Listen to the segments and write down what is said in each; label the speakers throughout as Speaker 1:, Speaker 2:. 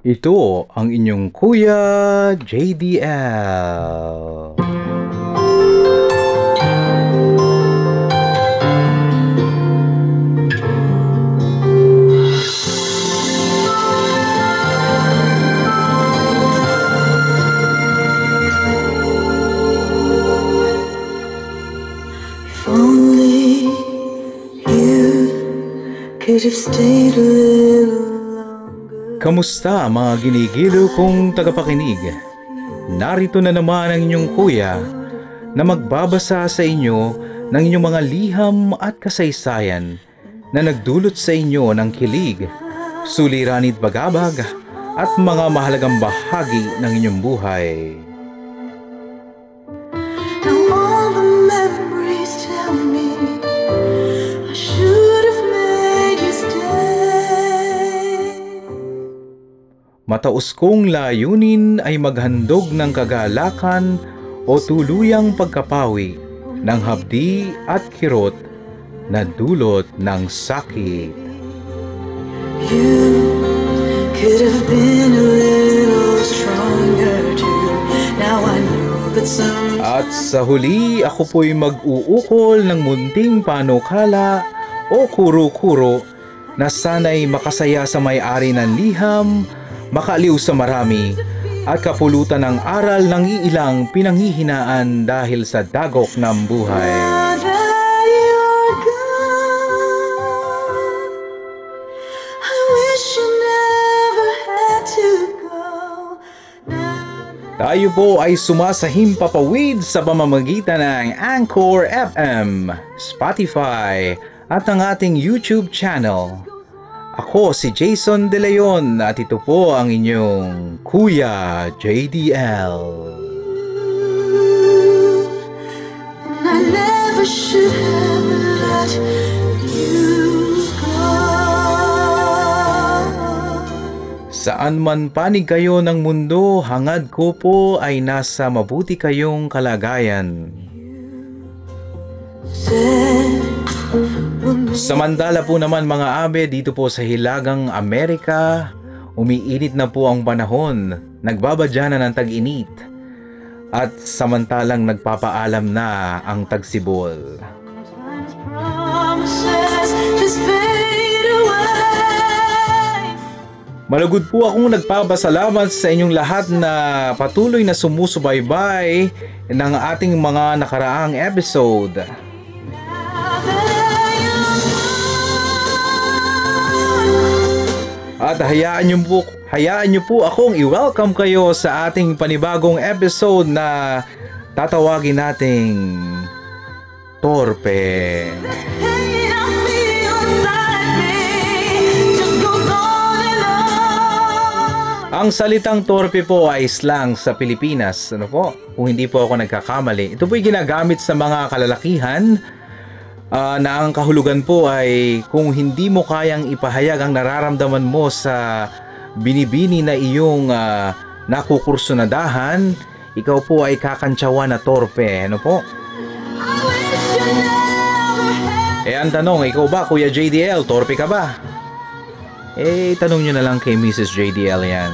Speaker 1: Ito ang inyong Kuya JDL.
Speaker 2: Only you could have stayed a little.
Speaker 1: Kamusta mga ginigilo kong tagapakinig? Narito na naman ang inyong kuya na magbabasa sa inyo ng inyong mga liham at kasaysayan na nagdulot sa inyo ng kilig, suliranit bagabag at mga mahalagang bahagi ng inyong buhay. Mataos kong layunin ay maghandog ng kagalakan o tuluyang pagkapawi ng habdi at kirot na dulot ng sakit.
Speaker 2: You could have been a little stronger too. Now I know that some
Speaker 1: At sa huli ako po'y mag-uukol ng munting panukala o kuro-kuro na sana'y makasaya sa may-ari ng liham, makaliw sa marami, at kapulutan ng aral ng iilang pinanghihinaan dahil sa dagok ng buhay. Tayo po ay sumasahim papawid sa pamamagitan ng Anchor FM, Spotify, at ang ating YouTube channel. Ako si Jason De Leon at ito po ang inyong Kuya JDL.
Speaker 2: And I never should have let you go.
Speaker 1: Saan man panig kayo ng mundo, hangad ko po ay nasa mabuti kayong kalagayan.
Speaker 2: Said
Speaker 1: Samantala po naman mga abe dito po sa Hilagang Amerika, umiinit na po ang panahon, nagbabadya na ng tag-init, at samantalang nagpapaalam na ang tagsibol. Malugod po akong nagpapasalamat sa inyong lahat na patuloy na sumusubaybay ng ating mga nakaraang episode. At hayaan niyo po, hayaan niyo po akong i-welcome kayo sa ating panibagong episode na tatawagin nating Torpe. Ang salitang torpe po ay slang sa Pilipinas. Ano po? Kung hindi po ako nagkakamali. Ito po ay ginagamit sa mga kalalakihan ah, na ang kahulugan po ay kung hindi mo kayang ipahayag ang nararamdaman mo sa binibini na iyong uh, nakukursunadahan, ikaw po ay kakantsawan na torpe. Ano po? Eh ang tanong, ikaw ba Kuya JDL, torpe ka ba? Eh, tanong nyo na lang kay Mrs. JDL yan.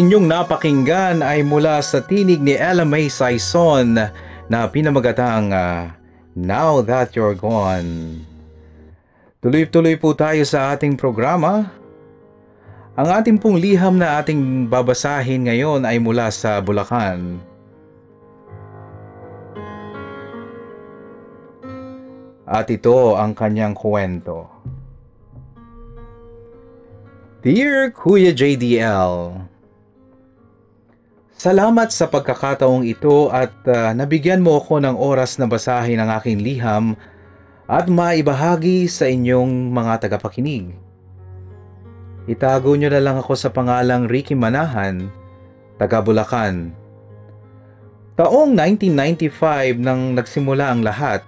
Speaker 1: Inyong napakinggan ay mula sa tinig ni Ella May Saison na pinamagatang ah, Now That You're Gone. Tuloy-tuloy po tayo sa ating programa. Ang ating pong liham na ating babasahin ngayon ay mula sa Bulacan. At ito ang kanyang kwento. Dear Kuya JDL, Salamat sa pagkakataong ito at uh, nabigyan mo ako ng oras na basahin ang aking liham at maibahagi sa inyong mga tagapakinig. Itago niyo na lang ako sa pangalang Ricky Manahan, taga Bulacan. Taong 1995 nang nagsimula ang lahat,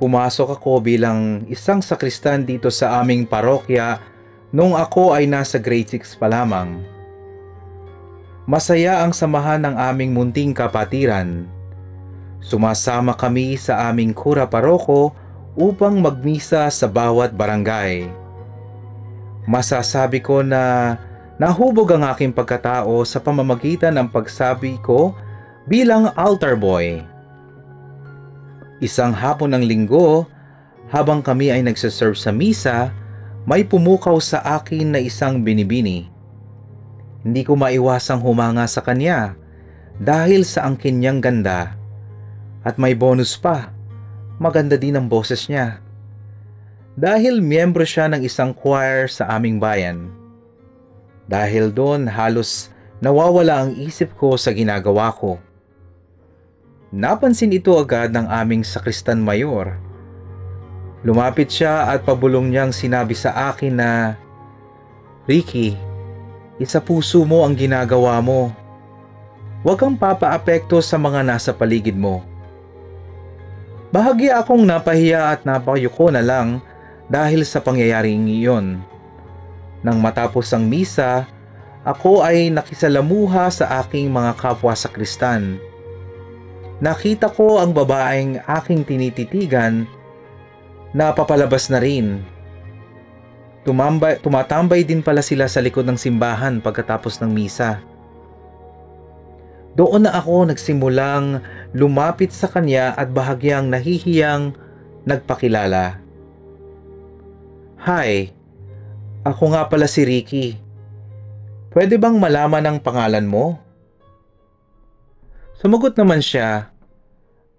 Speaker 1: pumasok ako bilang isang sakristan dito sa aming parokya nung ako ay nasa grade 6 pa lamang. Masaya ang samahan ng aming munting kapatiran. Sumasama kami sa aming kura paroko upang magmisa sa bawat barangay. Masasabi ko na nahubog ang aking pagkatao sa pamamagitan ng pagsabi ko bilang altar boy. Isang hapon ng linggo, habang kami ay nagsaserve sa misa, may pumukaw sa akin na isang binibini. Hindi ko maiwasang humanga sa kanya dahil sa angkin niyang ganda. At may bonus pa, maganda din ang boses niya. Dahil miyembro siya ng isang choir sa aming bayan. Dahil doon halos nawawala ang isip ko sa ginagawa ko. Napansin ito agad ng aming sakristan mayor. Lumapit siya at pabulong niyang sinabi sa akin na, Ricky, isa puso mo ang ginagawa mo. Huwag kang papaapekto sa mga nasa paligid mo. Bahagya akong napahiya at napayuko na lang dahil sa pangyayaring iyon. Nang matapos ang misa, ako ay nakisalamuha sa aking mga kapwa sa kristan. Nakita ko ang babaeng aking tinititigan na papalabas na rin Tumambay, tumatambay din pala sila sa likod ng simbahan pagkatapos ng misa. Doon na ako nagsimulang lumapit sa kanya at bahagyang nahihiyang nagpakilala. Hi, ako nga pala si Ricky. Pwede bang malaman ang pangalan mo? Sumagot naman siya,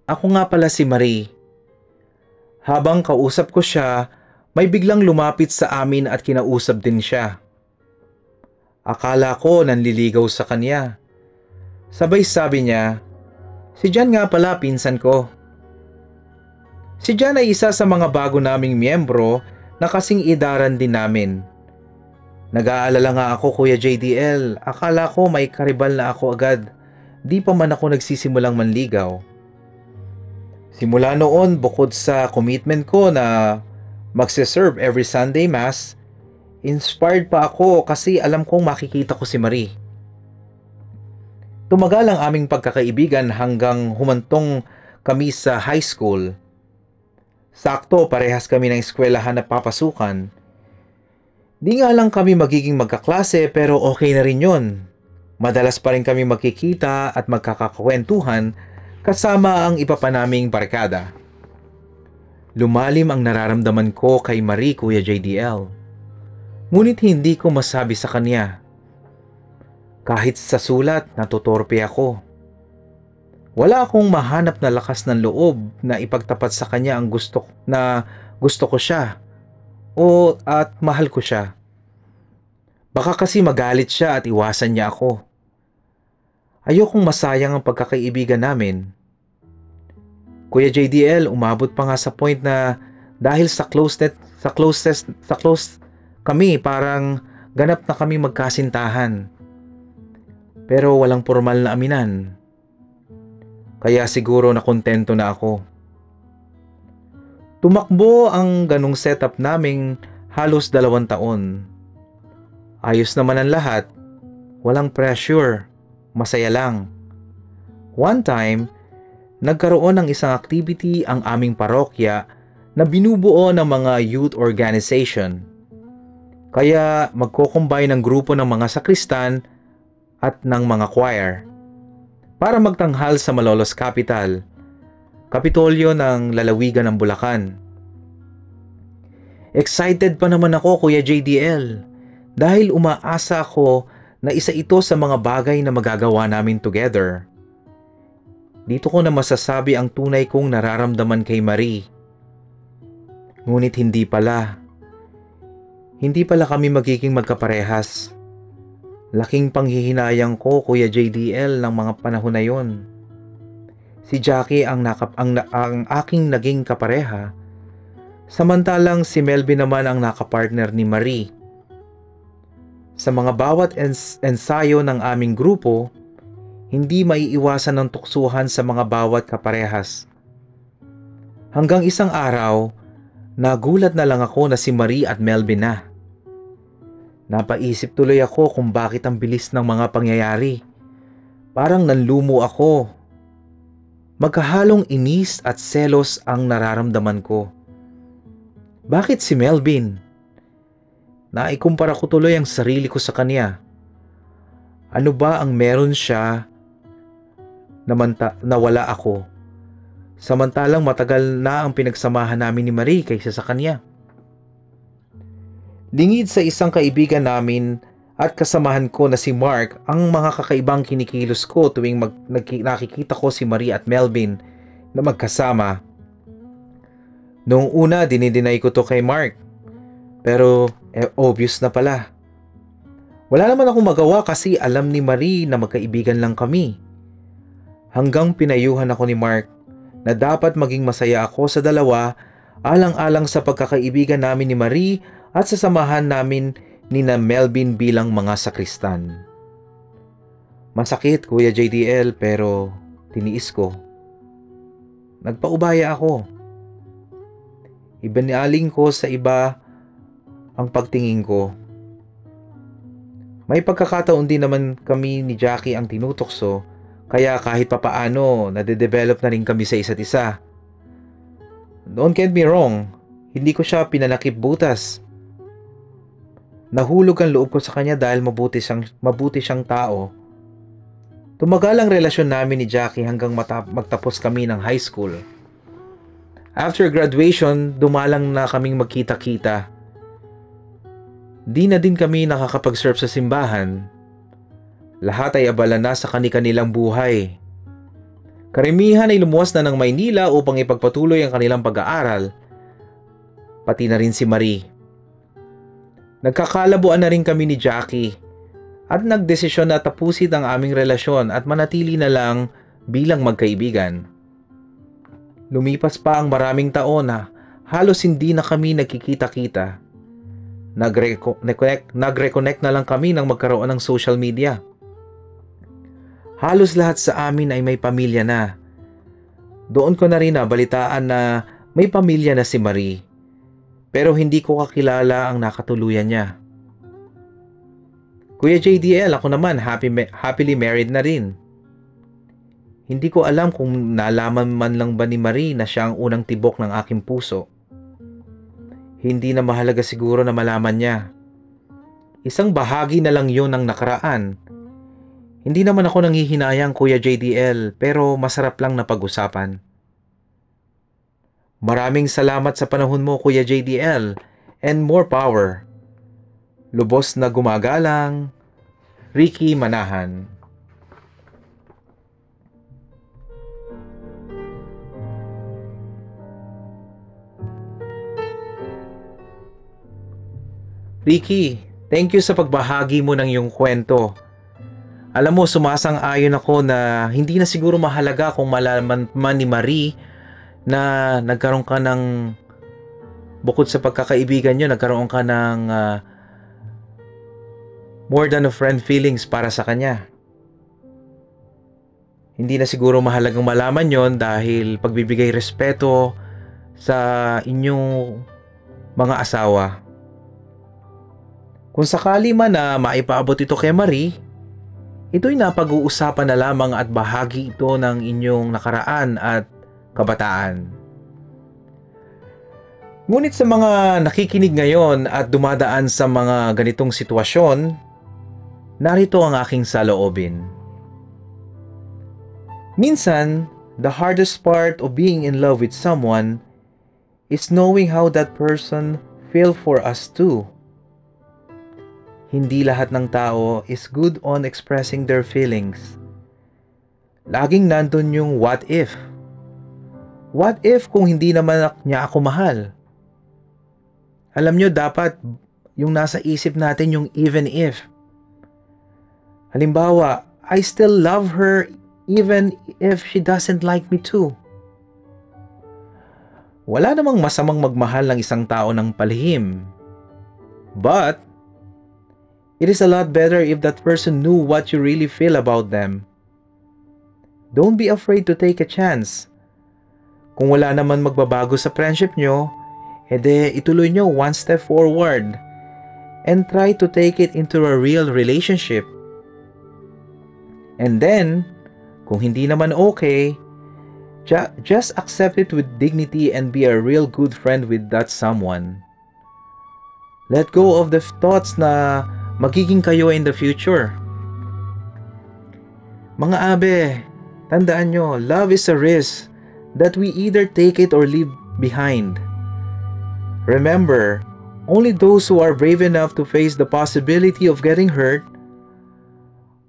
Speaker 1: ako nga pala si Marie. Habang kausap ko siya, may biglang lumapit sa amin at kinausap din siya. Akala ko nanliligaw sa kanya. Sabay sabi niya, si Jan nga pala pinsan ko. Si Jan ay isa sa mga bago naming miyembro na kasing idaran din namin. Nag-aalala nga ako Kuya JDL, akala ko may karibal na ako agad. Di pa man ako nagsisimulang manligaw. Simula noon bukod sa commitment ko na magsiserve every Sunday Mass, inspired pa ako kasi alam kong makikita ko si Marie. Tumagal ang aming pagkakaibigan hanggang humantong kami sa high school. Sakto parehas kami ng eskwelahan na papasukan. Di nga lang kami magiging magkaklase pero okay na rin yon. Madalas pa rin kami magkikita at magkakakwentuhan kasama ang iba pa naming barkada. Lumalim ang nararamdaman ko kay Marie Kuya JDL. Ngunit hindi ko masabi sa kanya. Kahit sa sulat, natutorpe ako. Wala akong mahanap na lakas ng loob na ipagtapat sa kanya ang gusto na gusto ko siya o at mahal ko siya. Baka kasi magalit siya at iwasan niya ako. Ayokong masayang ang pagkakaibigan namin Kuya JDL, umabot pa nga sa point na dahil sa closeness, sa closest, sa close kami, parang ganap na kami magkasintahan. Pero walang formal na aminan. Kaya siguro na kontento na ako. Tumakbo ang ganong setup naming halos dalawang taon. Ayos naman ang lahat. Walang pressure. Masaya lang. One time, nagkaroon ng isang activity ang aming parokya na binubuo ng mga youth organization. Kaya magko-combine ng grupo ng mga sakristan at ng mga choir para magtanghal sa Malolos Capital, kapitolyo ng lalawigan ng Bulacan. Excited pa naman ako Kuya JDL dahil umaasa ako na isa ito sa mga bagay na magagawa namin together. Dito ko na masasabi ang tunay kong nararamdaman kay Marie. Ngunit hindi pala. Hindi pala kami magiging magkaparehas. Laking panghihinayang ko, Kuya JDL, ng mga panahon na yon. Si Jackie ang, nakap, ang, ang aking naging kapareha, samantalang si Melvin naman ang nakapartner ni Marie. Sa mga bawat ens- ensayo ng aming grupo, hindi maiiwasan ng tuksuhan sa mga bawat kaparehas. Hanggang isang araw, nagulat na lang ako na si Marie at Melvin na. Napaisip tuloy ako kung bakit ang bilis ng mga pangyayari. Parang nanlumo ako. Magkahalong inis at selos ang nararamdaman ko. Bakit si Melvin? Naikumpara ko tuloy ang sarili ko sa kanya. Ano ba ang meron siya na, manta- na wala ako? Samantalang matagal na ang pinagsamahan namin ni Marie kaysa sa kanya. Lingid sa isang kaibigan namin at kasamahan ko na si Mark ang mga kakaibang kinikilos ko tuwing mag, nakikita ko si Marie at Melvin na magkasama. Noong una, dinideny ko to kay Mark. Pero eh, obvious na pala. Wala naman akong magawa kasi alam ni Marie na magkaibigan lang kami. Hanggang pinayuhan ako ni Mark na dapat maging masaya ako sa dalawa alang-alang sa pagkakaibigan namin ni Marie at sa samahan namin ni na Melvin bilang mga sakristan. Masakit, Kuya JDL, pero tiniis ko. Nagpaubaya ako. Ibinaling ko sa iba ang pagtingin ko. May pagkakataon din naman kami ni Jackie ang tinutokso, kaya kahit papaano, nade-develop na rin kami sa isa't isa. Don't get me wrong, hindi ko siya pinanakip butas. Nahulog ang loob ko sa kanya dahil mabuti siyang, mabuti siyang tao. Tumagal ang relasyon namin ni Jackie hanggang mata- magtapos kami ng high school. After graduation, dumalang na kaming magkita-kita. Di na din kami nakakapag-serve sa simbahan. Lahat ay abala na sa kani-kanilang buhay. Karamihan ay lumuwas na ng Maynila upang ipagpatuloy ang kanilang pag-aaral. Pati na rin si Marie. Nagkakalabuan na rin kami ni Jackie at nagdesisyon na tapusin ang aming relasyon at manatili na lang bilang magkaibigan. Lumipas pa ang maraming taon na halos hindi na kami nagkikita-kita. Nagre-connect, nagre-connect na lang kami nang magkaroon ng social media. Halos lahat sa amin ay may pamilya na. Doon ko na rin nabalitaan na may pamilya na si Marie pero hindi ko kakilala ang nakatuluyan niya. Kuya JDL, ako naman happy, happily married na rin. Hindi ko alam kung nalaman man lang ba ni Marie na siya ang unang tibok ng aking puso. Hindi na mahalaga siguro na malaman niya. Isang bahagi na lang yon ng nakaraan. Hindi naman ako nanghihinayang Kuya JDL pero masarap lang na pag-usapan. Maraming salamat sa panahon mo Kuya JDL and more power. Lubos na gumagalang, Ricky Manahan. Ricky, thank you sa pagbahagi mo ng iyong kwento. Alam mo, sumasang-ayon ako na hindi na siguro mahalaga kung malaman man ni Marie na nagkaroon ka ng bukod sa pagkakaibigan nyo, nagkaroon ka ng uh, more than a friend feelings para sa kanya. Hindi na siguro mahalagang malaman yon dahil pagbibigay respeto sa inyong mga asawa. Kung sakali man na maipaabot ito kay Marie, ito'y napag-uusapan na lamang at bahagi ito ng inyong nakaraan at kabataan. Ngunit sa mga nakikinig ngayon at dumadaan sa mga ganitong sitwasyon, narito ang aking saloobin. Minsan, the hardest part of being in love with someone is knowing how that person feel for us too. Hindi lahat ng tao is good on expressing their feelings. Laging nandun yung what if What if kung hindi naman niya ako mahal? Alam nyo, dapat yung nasa isip natin yung even if. Halimbawa, I still love her even if she doesn't like me too. Wala namang masamang magmahal ng isang tao ng palihim. But, it is a lot better if that person knew what you really feel about them. Don't be afraid to take a chance. Kung wala naman magbabago sa friendship nyo, ede ituloy nyo one step forward and try to take it into a real relationship. And then, kung hindi naman okay, ju- just accept it with dignity and be a real good friend with that someone. Let go of the thoughts na magiging kayo in the future. Mga abe, tandaan nyo, love is a risk that we either take it or leave behind. Remember, only those who are brave enough to face the possibility of getting hurt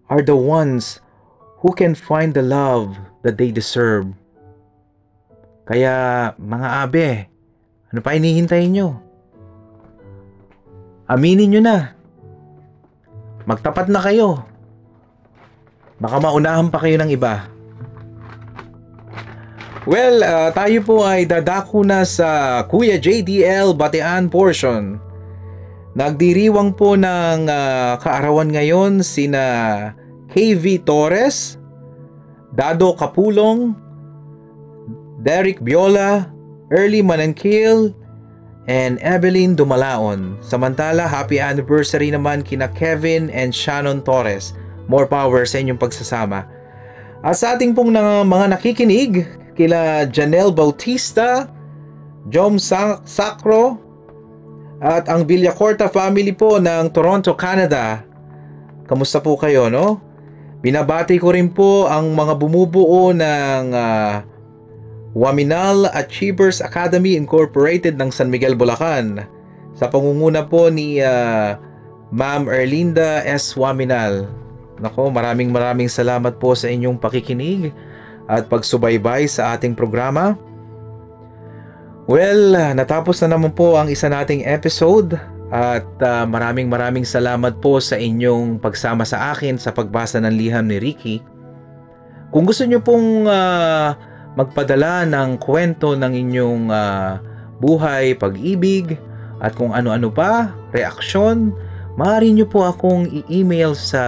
Speaker 1: are the ones who can find the love that they deserve. Kaya, mga abe, ano pa hinihintay nyo? Aminin nyo na. Magtapat na kayo. Baka maunahan pa kayo ng iba. Well, ah, tayo po ay dadako na sa Kuya JDL Batean portion. Nagdiriwang po ng ah, kaarawan ngayon sina KV Torres, Dado Kapulong, Derek Biola, Early Manankil, and Evelyn Dumalaon. Samantala, happy anniversary naman kina Kevin and Shannon Torres. More power sa inyong pagsasama. At sa ating pong na, mga nakikinig, kila Janelle Bautista, Jom Sa- Sacro, at ang Villacorta family po ng Toronto, Canada. Kamusta po kayo, no? Binabati ko rin po ang mga bumubuo ng ah, Waminal Achievers Academy Incorporated ng San Miguel, Bulacan. Sa pangunguna po ni ah, Ma'am Erlinda S. Waminal. Nako, maraming maraming salamat po sa inyong pakikinig at pagsubaybay sa ating programa. Well, natapos na naman po ang isa nating episode at ah, maraming maraming salamat po sa inyong pagsama sa akin sa pagbasa ng liham ni Ricky. Kung gusto nyo pong ah, magpadala ng kwento ng inyong ah, buhay, pag-ibig, at kung ano-ano pa, reaksyon, maaari nyo po akong i-email sa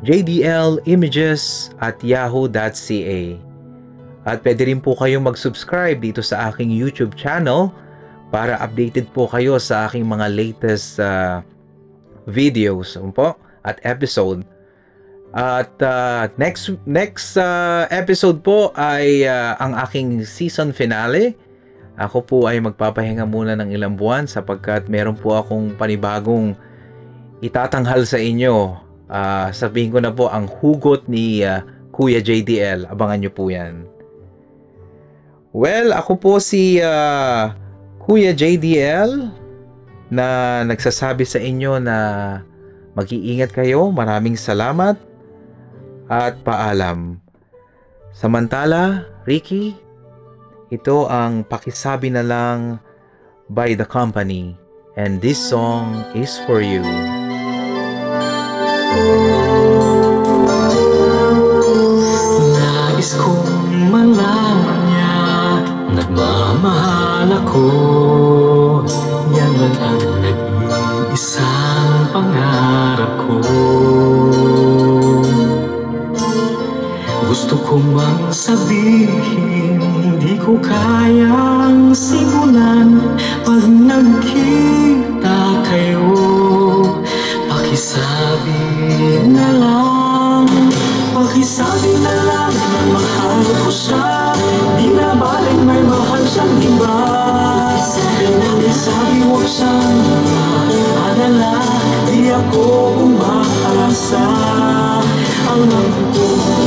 Speaker 1: jdlimages at yahoo.ca. At pwede rin po kayong mag-subscribe dito sa aking YouTube channel para updated po kayo sa aking mga latest ah, videos po, at episode. At ah, next next ah, episode po ay ah, ang aking season finale. Ako po ay magpapahinga muna ng ilang buwan sapagkat meron po akong panibagong itatanghal sa inyo. Ah, sabihin ko na po ang hugot ni ah, Kuya JDL. Abangan nyo po yan. Well, ako po si ah, Kuya JDL na nagsasabi sa inyo na mag-iingat kayo. Maraming salamat at paalam. Samantala, Ricky, ito ang pakisabi na lang by the company and this song is for you.
Speaker 3: Ako umaasa. Alam ko'y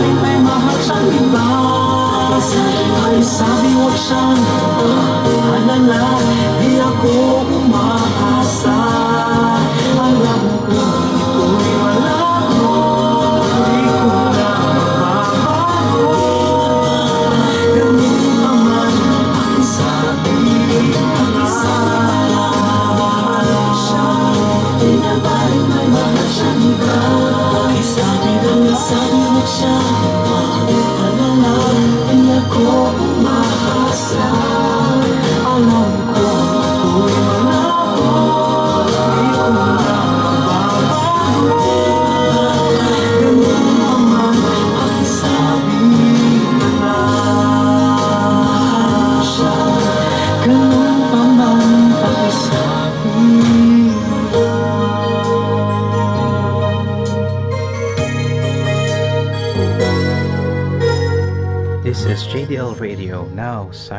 Speaker 3: balik may mahal siyang siyang alala Di ako
Speaker 1: This